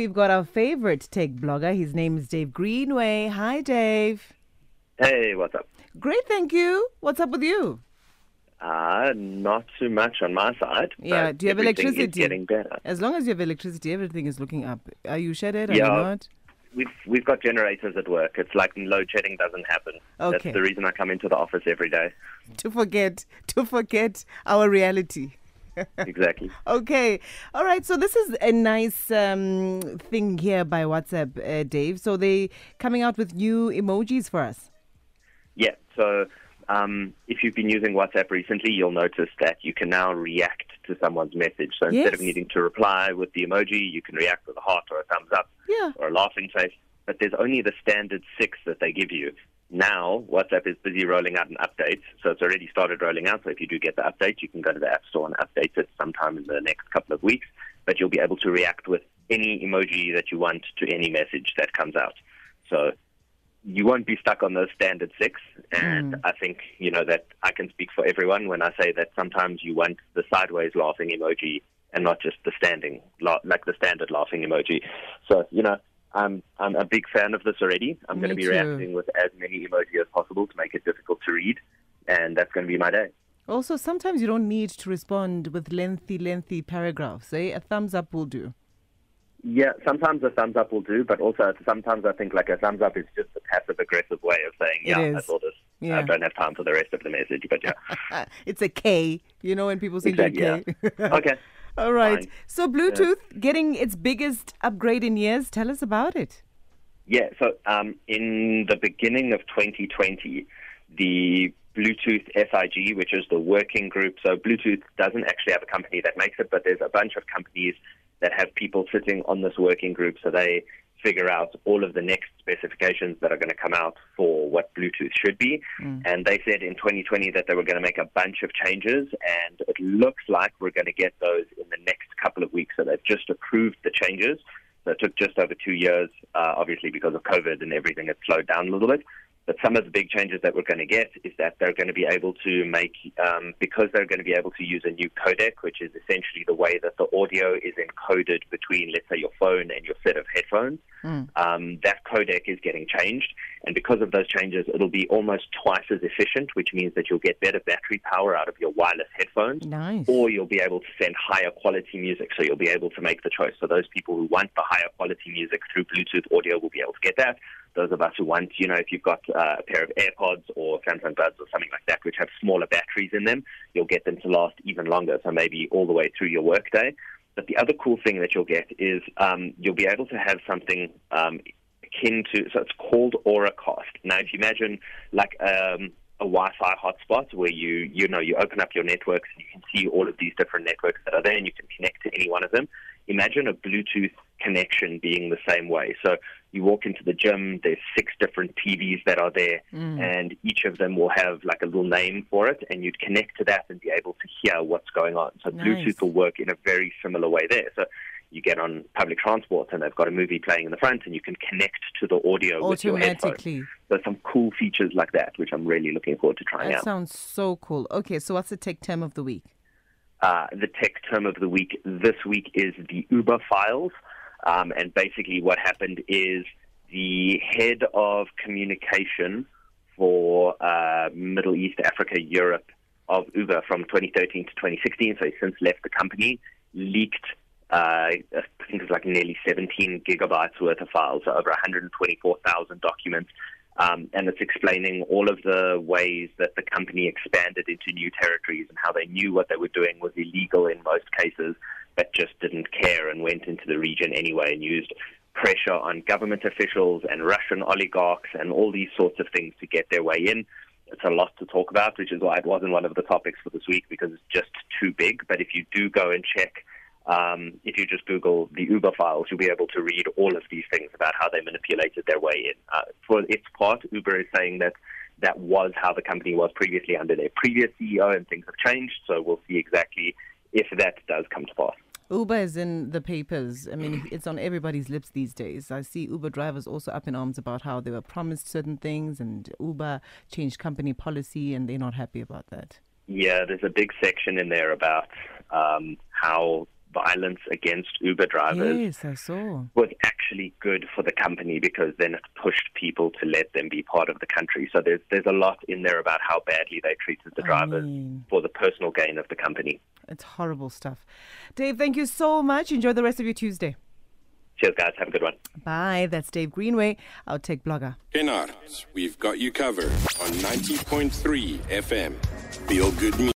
we've got our favorite tech blogger. His name is Dave Greenway. Hi, Dave. Hey, what's up? Great, thank you. What's up with you? Uh, not too much on my side. Yeah, do you have electricity? getting better. As long as you have electricity, everything is looking up. Are you shaded? Are Yeah. you not? We've we've got generators at work. It's like load shedding doesn't happen. Okay. That's the reason I come into the office every day. To forget, to forget our reality. Exactly. Okay. All right. So this is a nice um, thing here by WhatsApp, uh, Dave. So they coming out with new emojis for us. Yeah. So um, if you've been using WhatsApp recently, you'll notice that you can now react to someone's message. So instead of needing to reply with the emoji, you can react with a heart or a thumbs up Yeah. or a laughing face. But there's only the standard six that they give you. Now, WhatsApp is busy rolling out an update, so it's already started rolling out. So if you do get the update, you can go to the App Store and update it sometime in the next couple of weeks. But you'll be able to react with any emoji that you want to any message that comes out. So you won't be stuck on those standard six. And hmm. I think, you know, that I can speak for everyone when I say that sometimes you want the sideways laughing emoji and not just the standing, like the standard laughing emoji. So, you know, I'm, I'm a big fan of this already. I'm Me going to be too. reacting with as many emoji as possible to make it difficult to read. And that's going to be my day. Also, sometimes you don't need to respond with lengthy, lengthy paragraphs. Eh? A thumbs up will do. Yeah, sometimes a thumbs up will do, but also sometimes I think like a thumbs up is just a passive aggressive way of saying, yeah, I saw this. Yeah. I don't have time for the rest of the message, but yeah. It's a K. You know when people say Exactly, K. okay. All right. Fine. So Bluetooth getting its biggest upgrade in years. Tell us about it. Yeah, so um, in the beginning of 2020, the Bluetooth SIG, which is the working group, so Bluetooth doesn't actually have a company that makes it, but there's a bunch of companies that have people sitting on this working group, so they figure out all of the next specifications that are going to come out for what Bluetooth should be. And they said in 2020 that they were going to make a bunch of changes, and it looks like we're going to get those in the next couple of weeks. So they've just approved the changes. So it took just over two years, uh, obviously because of COVID and everything had slowed down a little bit. But some of the big changes that we're going to get is that they're going to be able to make, um, because they're going to be able to use a new codec, which is essentially the way that the audio is encoded between, let's say, your phone and your set of headphones. Um, that codec is getting changed, and because of those changes, it'll be almost twice as efficient, which means that you'll get better battery power out of your wireless headphones Nice. or you'll be able to send higher quality music. So you'll be able to make the choice. So those people who want the higher quality music through Bluetooth audio will be able to get that. Those of us who want, you know, if you've got uh, a pair of AirPods or Samsung Buds or something like that, which have smaller batteries in them, you'll get them to last even longer. So maybe all the way through your workday. But the other cool thing that you'll get is um, you'll be able to have something um, akin to, so it's called Auracast. Now, if you imagine like um, a Wi-Fi hotspot where you, you know, you open up your networks and you can see all of these different networks that are there and you can connect to any one of them. Imagine a Bluetooth connection being the same way. So you walk into the gym, there's six different TVs that are there, and each of them will have like a little name for it, and you'd connect to that and be able to hear what's going on. So Nice. Bluetooth will work in a very similar way there. So you get on public transport and they've got a movie playing in the front, and you can connect to the audio. Automatically. So some cool features like that, which I'm really looking forward to trying That out. sounds so cool. Okay, so what's the tech term of the week? Uh, the tech term of the week this week is the Uber files. Um, and basically, what happened is the head of communication for uh, Middle East, Africa, Europe of Uber from 2013 to 2016, so he's since left the company, leaked, uh, I think it's like nearly 17 gigabytes worth of files, so over 124,000 documents. Um, and it's explaining all of the ways that the company expanded into new territories and how they knew what they were doing was illegal in most cases, but just didn't care and went into the region anyway and used pressure on government officials and Russian oligarchs and all these sorts of things to get their way in. It's a lot to talk about, which is why it wasn't one of the topics for this week because it's just too big. But if you do go and check um, if you just Google the Uber files, you'll be able to read all of these things about how they manipulated their way in. Uh, for its part, Uber is saying that that was how the company was previously under their previous CEO, and things have changed. So we'll see exactly if that does come to pass. Uber is in the papers. I mean, it's on everybody's lips these days. I see Uber drivers also up in arms about how they were promised certain things and Uber changed company policy and they're not happy about that. Yeah, there's a big section in there about um, how violence against Uber drivers Yes, I saw. was actually good for the company because then it pushed people to let them be part of the country. So there's there's a lot in there about how badly they treated the I drivers mean- for the personal gain of the company. It's horrible stuff. Dave, thank you so much. Enjoy the rest of your Tuesday. Cheers, guys. Have a good one. Bye. That's Dave Greenway, our tech blogger. Kennard, we've got you covered on 90.3 FM. Feel good music.